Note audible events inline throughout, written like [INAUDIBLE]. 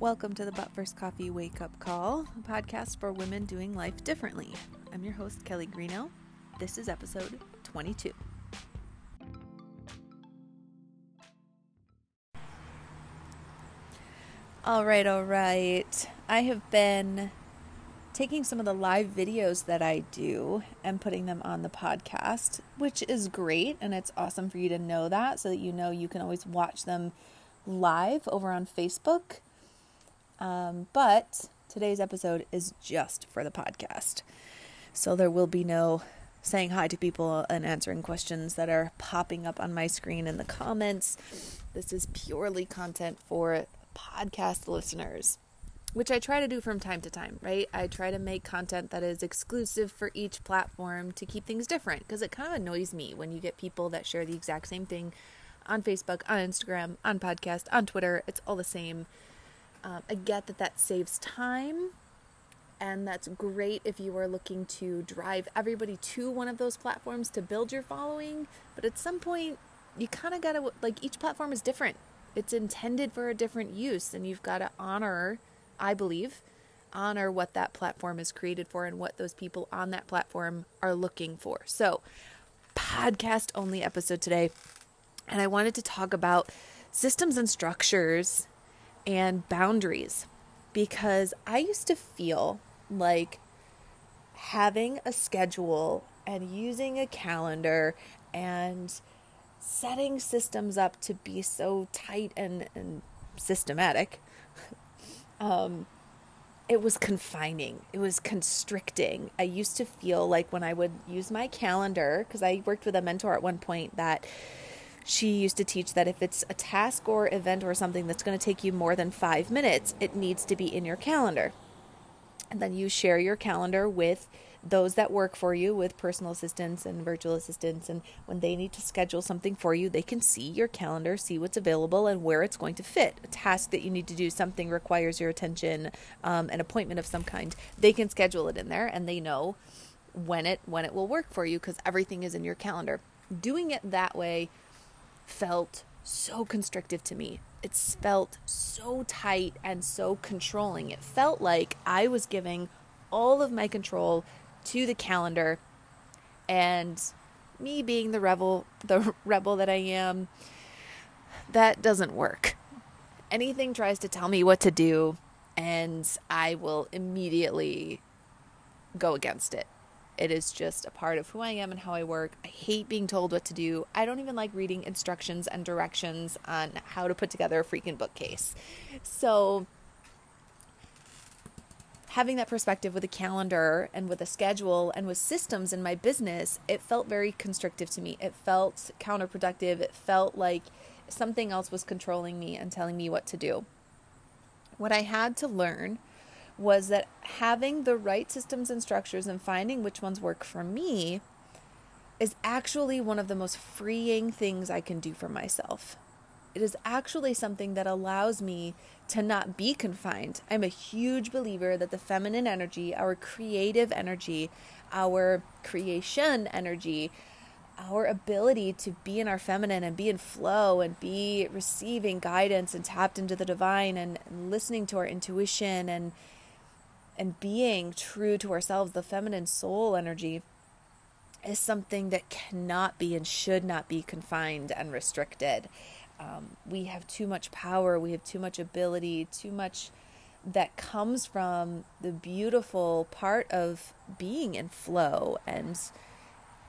Welcome to the But First Coffee Wake Up Call, a podcast for women doing life differently. I'm your host, Kelly Greeno. This is episode 22. All right, all right. I have been taking some of the live videos that I do and putting them on the podcast, which is great. And it's awesome for you to know that so that you know you can always watch them live over on Facebook. Um, but today's episode is just for the podcast. So there will be no saying hi to people and answering questions that are popping up on my screen in the comments. This is purely content for podcast listeners which I try to do from time to time, right? I try to make content that is exclusive for each platform to keep things different because it kind of annoys me when you get people that share the exact same thing on Facebook, on Instagram, on podcast, on Twitter. It's all the same. Um, I get that that saves time, and that's great if you are looking to drive everybody to one of those platforms to build your following. But at some point, you kind of got to, like, each platform is different. It's intended for a different use, and you've got to honor I believe, honor what that platform is created for and what those people on that platform are looking for. So, podcast only episode today. And I wanted to talk about systems and structures and boundaries because I used to feel like having a schedule and using a calendar and setting systems up to be so tight and, and systematic [LAUGHS] um, it was confining. It was constricting. I used to feel like when I would use my calendar, because I worked with a mentor at one point that she used to teach that if it's a task or event or something that's going to take you more than five minutes, it needs to be in your calendar. And then you share your calendar with those that work for you with personal assistants and virtual assistants. And when they need to schedule something for you, they can see your calendar, see what's available, and where it's going to fit. A task that you need to do, something requires your attention, um, an appointment of some kind, they can schedule it in there and they know when it when it will work for you because everything is in your calendar. Doing it that way felt so constrictive to me. It felt so tight and so controlling. It felt like I was giving all of my control to the calendar and me being the rebel the [LAUGHS] rebel that I am that doesn't work. Anything tries to tell me what to do and I will immediately go against it. It is just a part of who I am and how I work. I hate being told what to do. I don't even like reading instructions and directions on how to put together a freaking bookcase. So, having that perspective with a calendar and with a schedule and with systems in my business, it felt very constrictive to me. It felt counterproductive. It felt like something else was controlling me and telling me what to do. What I had to learn was that having the right systems and structures and finding which ones work for me is actually one of the most freeing things I can do for myself it is actually something that allows me to not be confined. I'm a huge believer that the feminine energy, our creative energy, our creation energy, our ability to be in our feminine and be in flow and be receiving guidance and tapped into the divine and, listening to our intuition and and being true to ourselves, the feminine soul energy is something that cannot be and should not be confined and restricted um, we have too much power, we have too much ability, too much that comes from the beautiful part of being in flow and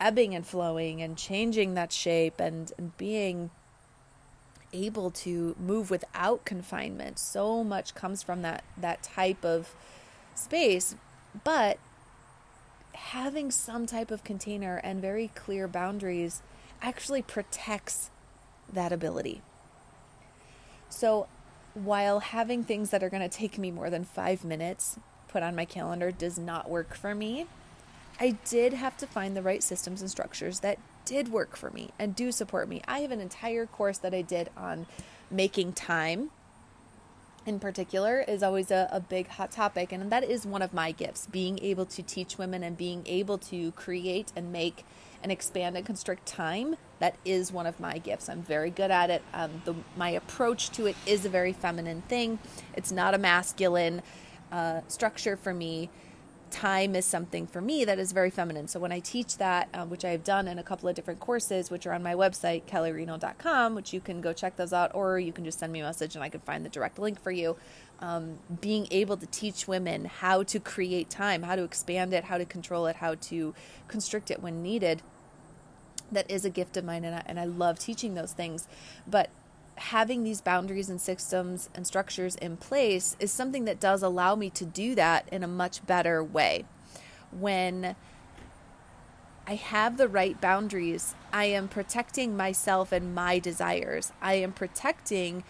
ebbing and flowing and changing that shape and, and being able to move without confinement. So much comes from that that type of space, but having some type of container and very clear boundaries actually protects that ability. So, while having things that are going to take me more than five minutes put on my calendar does not work for me, I did have to find the right systems and structures that did work for me and do support me. I have an entire course that I did on making time in particular is always a, a big hot topic. And that is one of my gifts being able to teach women and being able to create and make and expand and constrict time. That is one of my gifts. I'm very good at it. Um, the, my approach to it is a very feminine thing, it's not a masculine uh, structure for me time is something for me that is very feminine. So when I teach that, um, which I have done in a couple of different courses, which are on my website, kellygreeno.com, which you can go check those out, or you can just send me a message and I can find the direct link for you. Um, being able to teach women how to create time, how to expand it, how to control it, how to constrict it when needed. That is a gift of mine, and I, and I love teaching those things. But having these boundaries and systems and structures in place is something that does allow me to do that in a much better way. When I have the right boundaries, I am protecting myself and my desires. I am protecting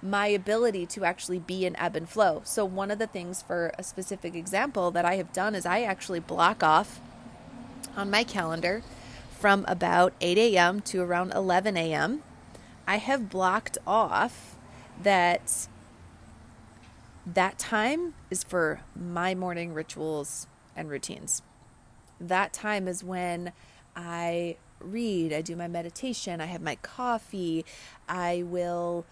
my ability to actually be in ebb and flow. So, one of the things for a specific example that I have done is I actually block off on my calendar from about 8 a.m. to around 11 a.m I have blocked off that that time is for my morning rituals and routines. That time is when I read, I do my meditation, I have my coffee, I will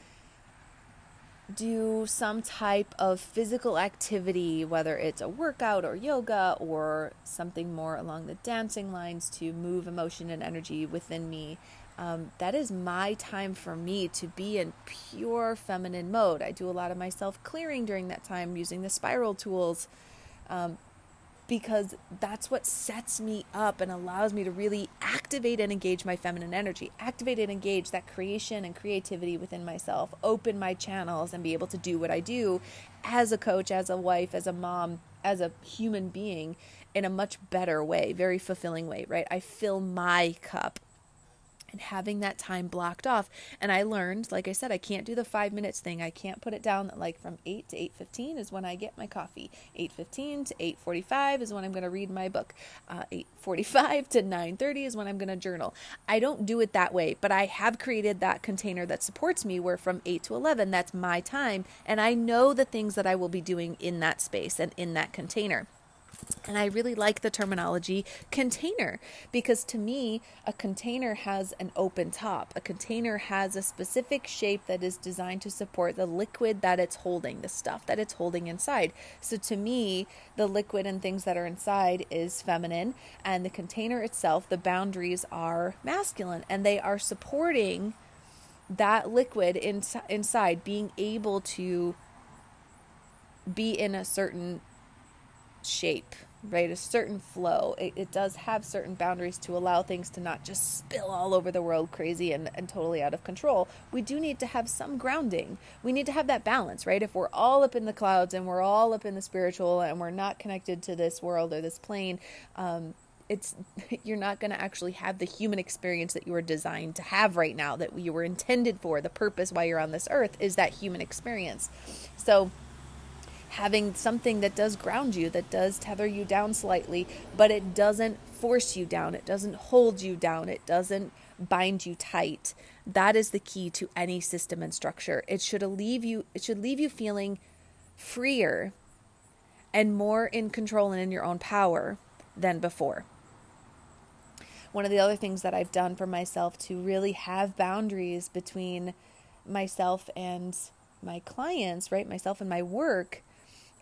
do some type of physical activity, whether it's a workout or yoga or something more along the dancing lines to move emotion and energy within me um, that is my time for me to be in pure feminine mode. I do a lot of my self clearing during that time using the spiral tools um, because that's what sets me up and allows me to really activate and engage my feminine energy, activate and engage that creation and creativity within myself, open my channels, and be able to do what I do as a coach, as a wife, as a mom, as a human being in a much better way, very fulfilling way, right? I fill my cup and having that time blocked off. And i learned like i said i can't do the five minutes thing. I can't put it down that like from 8 to 8.15 is when i get my coffee. 8.15 to 8.45 is when i'm going to read my book. Uh, 8.45 to 9.30 is when i'm going to journal. I don't do it that way but i have created that container that supports me where from 8 to 11 that's my time. And i know the things that i will be doing in that space and in that container and I really like the terminology container because to me, a container has an open top. A container has a specific shape that is designed to support the liquid that it's holding, the stuff that it's holding inside. So to me, the liquid and things that are inside is feminine, and the container itself, the boundaries are masculine, and they are supporting that liquid in, inside being able to be in a certain shape, right? A certain flow. It, it, does have certain boundaries to allow things to not just spill all over the world crazy and, and totally out of control. We do need to have some grounding. We need to have that balance, right? If we're all up in the clouds and we're all up in the spiritual and we're not connected to this world or this plane, um, it's [LAUGHS] you're not going to actually have the human experience that you were designed to have right now that you were intended for the purpose why you're on this earth is that human experience so having something that does ground you, that does tether you down slightly, but it doesn't force you down, it doesn't hold you down, it doesn't bind you tight. That is the key to any system and structure. It should leave you it should leave you feeling freer and more in control and in your own power than before. One of the other things that I've done for myself to really have boundaries between myself and my clients, right? Myself and my work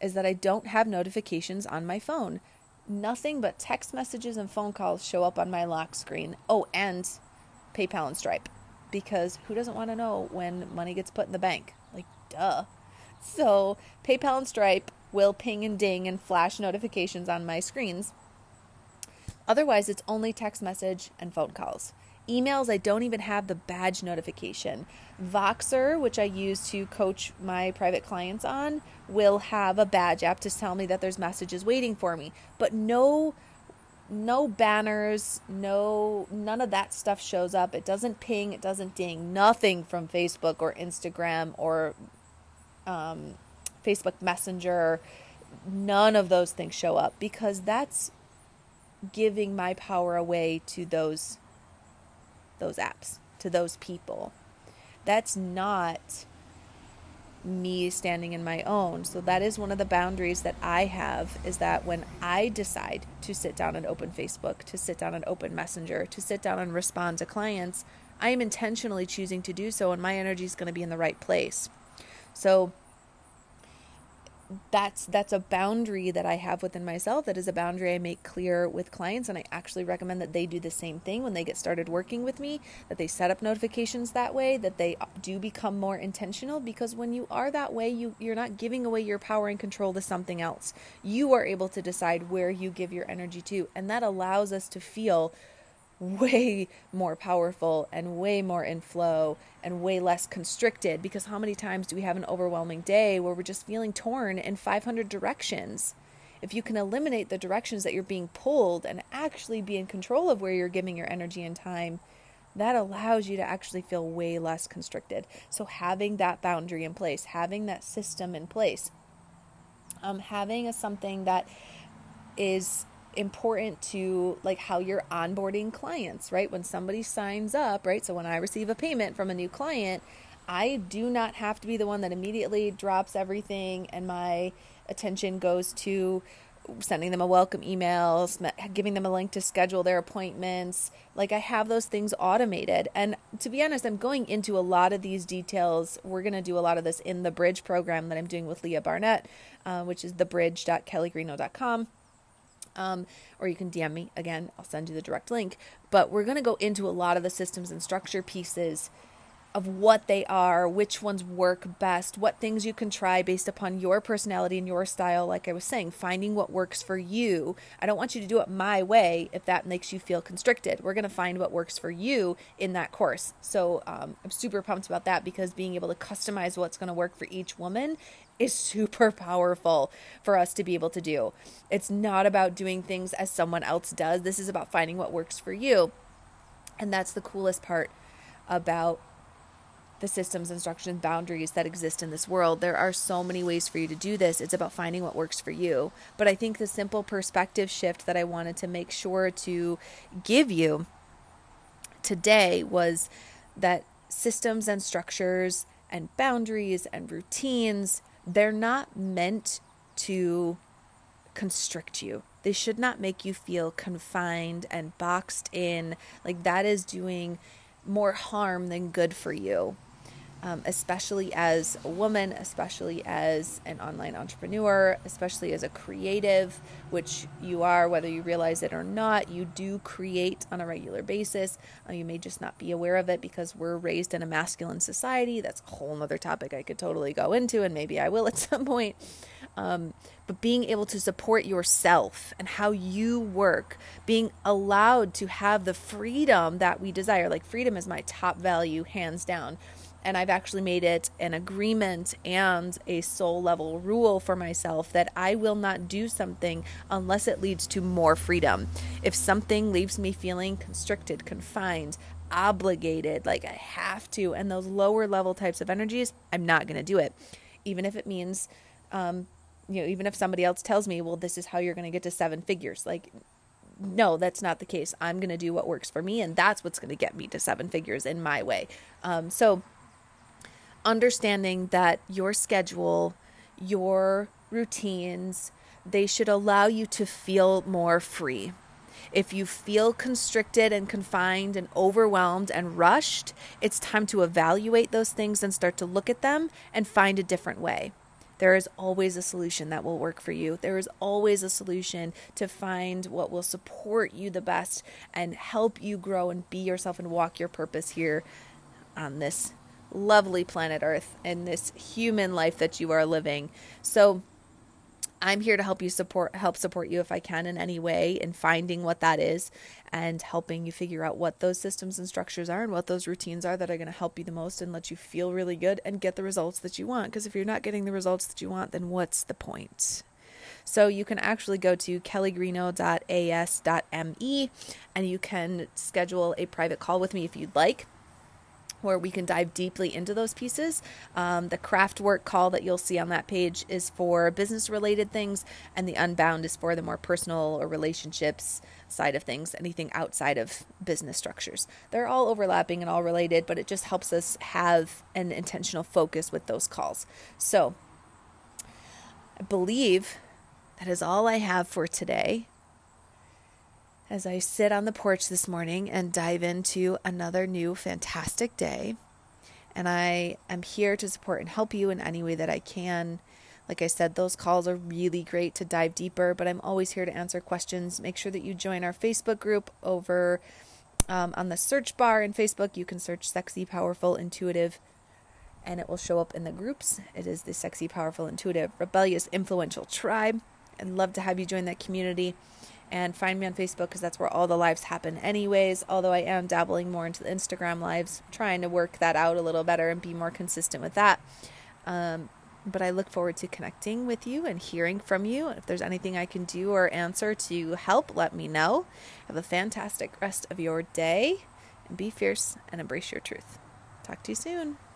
is that I don't have notifications on my phone. Nothing but text messages and phone calls show up on my lock screen. Oh, and PayPal and Stripe. Because who doesn't want to know when money gets put in the bank? Like, duh. So, PayPal and Stripe will ping and ding and flash notifications on my screens. Otherwise, it's only text message and phone calls. Emails, I don't even have the badge notification. Voxer, which I use to coach my private clients on, will have a badge app to tell me that there's messages waiting for me. But no no banners, no none of that stuff shows up. It doesn't ping, it doesn't ding. Nothing from Facebook or Instagram or um, Facebook Messenger. None of those things show up because that's giving my power away to those those apps, to those people. That's not me standing in my own. So that is one of the boundaries that I have is that when I decide to sit down and open Facebook, to sit down and open Messenger, to sit down and respond to clients, I am intentionally choosing to do so and my energy is going to be in the right place. So that's that's a boundary that I have within myself. That is a boundary I make clear with clients and I actually recommend that they do the same thing when they get started working with me that they set up notifications that way that they do become more intentional because when you are that way you you're not giving away your power and control to something else. You are able to decide where you give your energy to and that allows us to feel way more powerful and way more in flow and way less constricted because how many times do we have an overwhelming day where we're just feeling torn in 500 directions? If you can eliminate the directions that you're being pulled and actually be in control of where you're giving your energy and time, that allows you to actually feel way less constricted. So, having that boundary in place, having that system in place, um, having a, something that is important to like how you're onboarding clients, right? When somebody signs up, right? So when I receive a payment from a new client, I do not have to be the one that immediately drops everything and my attention goes to sending them a welcome email, giving them a link to schedule their appointments. Like I have those things automated. And to be honest, I'm going into a lot of these details. We're going to do a lot of this in the Bridge program that I'm doing with Leah Barnett, uh, which is thebridge.kellygreeno.com um, or you can DM me again. I'll send you the direct link. But we're going to go into a lot of the systems and structure pieces of what they are, which ones work best, what things you can try based upon your personality and your style. Like I was saying, finding what works for you. I don't want you to do it my way if that makes you feel constricted. We're going to find what works for you in that course. So um, I'm super pumped about that because being able to customize what's going to work for each woman is super [LAUGHS] powerful for us to be able to do. It's not about doing things as someone else does. This is about finding what works for you. And that's the coolest part about the systems, instructions, boundaries that exist in this world. There are so many ways for you to do this. It's about finding what works for you. But I think the simple perspective shift that I wanted to make sure to give you today was that systems and structures and boundaries and routines they're not meant to constrict you. They should not make you feel confined and boxed in. Like that is doing more harm than good for you um, especially as a woman, especially as an online entrepreneur, especially as a creative, which you are, whether you realize it or not. You do create on a regular basis. Uh, you may just not be aware of it because we're raised in a masculine society. That's a whole other topic I could totally go into, and maybe I will at [LAUGHS] some point. Um, but being able to support yourself and how you work, being allowed to have the freedom that we desire. Like, freedom is my top value, hands down and I've actually made it an agreement and a soul level rule for myself that I will not do something unless it leads to more freedom. If something leaves me feeling constricted, confined, obligated, like I have to, and those lower level types of energies, I'm not going to do it. Even if it means, um, you know, even if somebody else tells me, well, this is how you're going to get to seven figures, like, no, that's not the case. I'm going to do what works for me, and that's what's going to get me to seven figures in my way. Um, so, understanding that your schedule, your routines, they should allow you to feel more free. If you feel constricted and confined and overwhelmed and rushed, it's time to evaluate those things and start to look at them and find a different way. There is always a solution that will work for you. There is always a solution to find what will support you the best and help you grow and be yourself and walk your purpose here on this lovely planet Earth and this human life that you are living. So I'm here to help you support help support you if I can in any way in finding what that is and helping you figure out what those systems and structures are and what those routines are that are going to help you the most and let you feel really good and get the results that you want because if you're not getting the results that you want then what's the point? So you can actually go to kellygreeno.as.me and you can schedule a private call with me if you'd like where we can dive deeply into those pieces. Um, the craft work call that you'll see on that page is for business related things, and the unbound is for the more personal or relationships side of things, anything outside of business structures. They're all overlapping and all related, but it just helps us have an intentional focus with those calls. So I believe that is all I have for today as I sit on the porch this morning and dive into another new fantastic day. And I am here to support and help you in any way that I can. Like I said, those calls are really great to dive deeper, but I'm always here to answer questions. Make sure that you join our Facebook group over um, on the search bar in Facebook. You can search Sexy, Powerful, Intuitive, and it will show up in the groups. It is the Sexy, Powerful, Intuitive, Rebellious, Influential Tribe. I'd love to have you join that community and find me on Facebook because that's where all the lives happen, anyways. Although I am dabbling more into the Instagram lives, trying to work that out a little better and be more consistent with that. Um, but I look forward to connecting with you and hearing from you. If there's anything I can do or answer to help, let me know. Have a fantastic rest of your day and be fierce and embrace your truth. Talk to you soon.